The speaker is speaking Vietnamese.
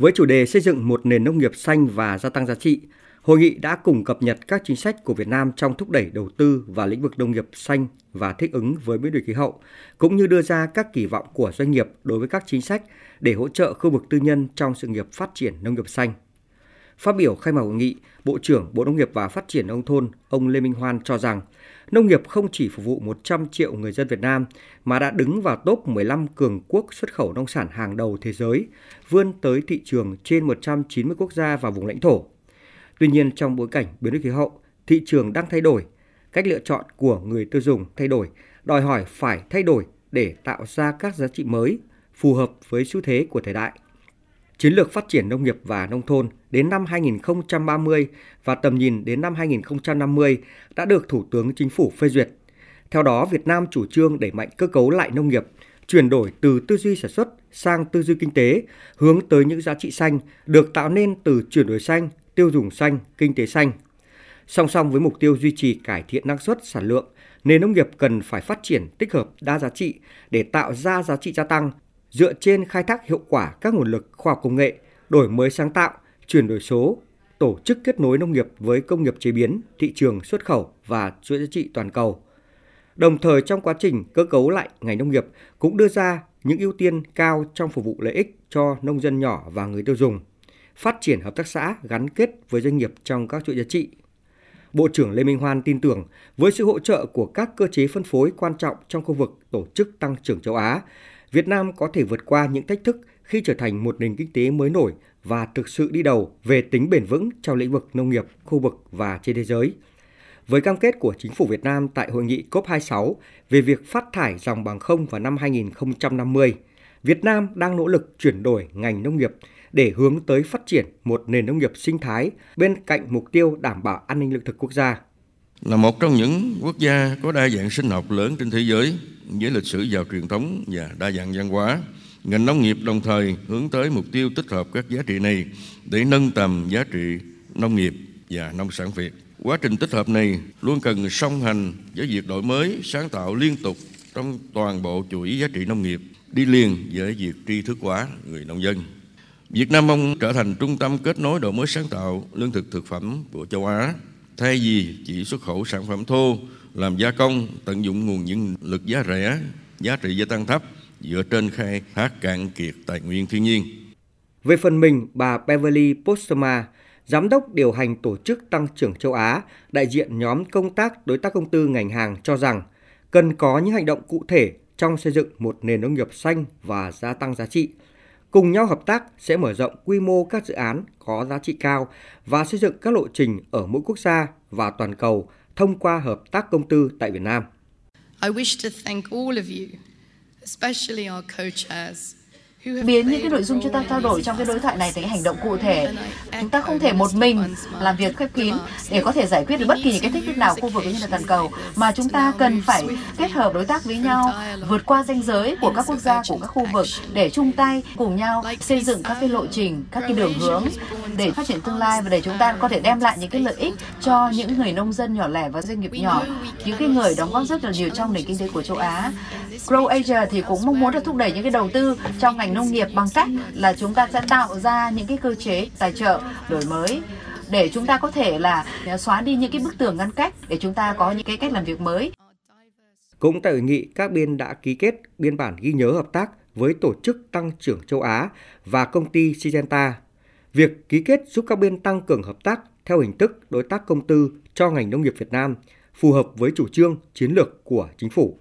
Với chủ đề xây dựng một nền nông nghiệp xanh và gia tăng giá trị, hội nghị đã cùng cập nhật các chính sách của Việt Nam trong thúc đẩy đầu tư vào lĩnh vực nông nghiệp xanh và thích ứng với biến đổi khí hậu, cũng như đưa ra các kỳ vọng của doanh nghiệp đối với các chính sách để hỗ trợ khu vực tư nhân trong sự nghiệp phát triển nông nghiệp xanh. Phát biểu khai mạc hội nghị, Bộ trưởng Bộ Nông nghiệp và Phát triển nông thôn ông Lê Minh Hoan cho rằng nông nghiệp không chỉ phục vụ 100 triệu người dân Việt Nam mà đã đứng vào top 15 cường quốc xuất khẩu nông sản hàng đầu thế giới, vươn tới thị trường trên 190 quốc gia và vùng lãnh thổ. Tuy nhiên trong bối cảnh biến đổi khí hậu, thị trường đang thay đổi, cách lựa chọn của người tiêu dùng thay đổi, đòi hỏi phải thay đổi để tạo ra các giá trị mới phù hợp với xu thế của thời đại. Chiến lược phát triển nông nghiệp và nông thôn đến năm 2030 và tầm nhìn đến năm 2050 đã được Thủ tướng Chính phủ phê duyệt. Theo đó, Việt Nam chủ trương đẩy mạnh cơ cấu lại nông nghiệp, chuyển đổi từ tư duy sản xuất sang tư duy kinh tế, hướng tới những giá trị xanh được tạo nên từ chuyển đổi xanh, tiêu dùng xanh, kinh tế xanh. Song song với mục tiêu duy trì cải thiện năng suất, sản lượng, nền nông nghiệp cần phải phát triển tích hợp đa giá trị để tạo ra giá trị gia tăng dựa trên khai thác hiệu quả các nguồn lực khoa học công nghệ, đổi mới sáng tạo, chuyển đổi số, tổ chức kết nối nông nghiệp với công nghiệp chế biến, thị trường xuất khẩu và chuỗi giá trị toàn cầu. Đồng thời trong quá trình cơ cấu lại ngành nông nghiệp cũng đưa ra những ưu tiên cao trong phục vụ lợi ích cho nông dân nhỏ và người tiêu dùng, phát triển hợp tác xã gắn kết với doanh nghiệp trong các chuỗi giá trị. Bộ trưởng Lê Minh Hoan tin tưởng với sự hỗ trợ của các cơ chế phân phối quan trọng trong khu vực tổ chức tăng trưởng châu Á, Việt Nam có thể vượt qua những thách thức khi trở thành một nền kinh tế mới nổi và thực sự đi đầu về tính bền vững trong lĩnh vực nông nghiệp, khu vực và trên thế giới. Với cam kết của chính phủ Việt Nam tại hội nghị COP26 về việc phát thải dòng bằng không vào năm 2050, Việt Nam đang nỗ lực chuyển đổi ngành nông nghiệp để hướng tới phát triển một nền nông nghiệp sinh thái bên cạnh mục tiêu đảm bảo an ninh lương thực quốc gia. Là một trong những quốc gia có đa dạng sinh học lớn trên thế giới, với lịch sử giàu truyền thống và đa dạng văn hóa, ngành nông nghiệp đồng thời hướng tới mục tiêu tích hợp các giá trị này để nâng tầm giá trị nông nghiệp và nông sản Việt. Quá trình tích hợp này luôn cần song hành với việc đổi mới, sáng tạo liên tục trong toàn bộ chuỗi giá trị nông nghiệp, đi liền với việc tri thức hóa người nông dân. Việt Nam mong trở thành trung tâm kết nối đổi mới sáng tạo lương thực thực phẩm của châu Á, thay vì chỉ xuất khẩu sản phẩm thô, làm gia công, tận dụng nguồn nhân lực giá rẻ, giá trị gia tăng thấp dựa trên khai thác cạn kiệt tài nguyên thiên nhiên. Về phần mình, bà Beverly Postma, Giám đốc điều hành Tổ chức Tăng trưởng châu Á, đại diện nhóm công tác đối tác công tư ngành hàng cho rằng cần có những hành động cụ thể trong xây dựng một nền nông nghiệp xanh và gia tăng giá trị. Cùng nhau hợp tác sẽ mở rộng quy mô các dự án có giá trị cao và xây dựng các lộ trình ở mỗi quốc gia và toàn cầu thông qua hợp tác công tư tại Việt Nam. I wish to thank all of you, biến những cái nội dung chúng ta trao đổi trong cái đối thoại này thành hành động cụ thể chúng ta không thể một mình làm việc khép kín để có thể giải quyết được bất kỳ những cái thách thức nào khu vực cũng như là toàn cầu. Mà chúng ta cần phải kết hợp đối tác với nhau, vượt qua ranh giới của các quốc gia, của các khu vực để chung tay cùng nhau xây dựng các cái lộ trình, các cái đường hướng để phát triển tương lai và để chúng ta có thể đem lại những cái lợi ích cho những người nông dân nhỏ lẻ và doanh nghiệp nhỏ. Những cái người đóng góp rất là nhiều trong nền kinh tế của châu Á. Grow Asia thì cũng mong muốn được thúc đẩy những cái đầu tư trong ngành nông nghiệp bằng cách là chúng ta sẽ tạo ra những cái cơ chế tài trợ đổi mới để chúng ta có thể là à, xóa đi những cái bức tường ngăn cách để chúng ta có những cái cách làm việc mới. Cũng tại hội nghị, các bên đã ký kết biên bản ghi nhớ hợp tác với Tổ chức Tăng trưởng châu Á và công ty Syngenta. Việc ký kết giúp các bên tăng cường hợp tác theo hình thức đối tác công tư cho ngành nông nghiệp Việt Nam, phù hợp với chủ trương chiến lược của chính phủ.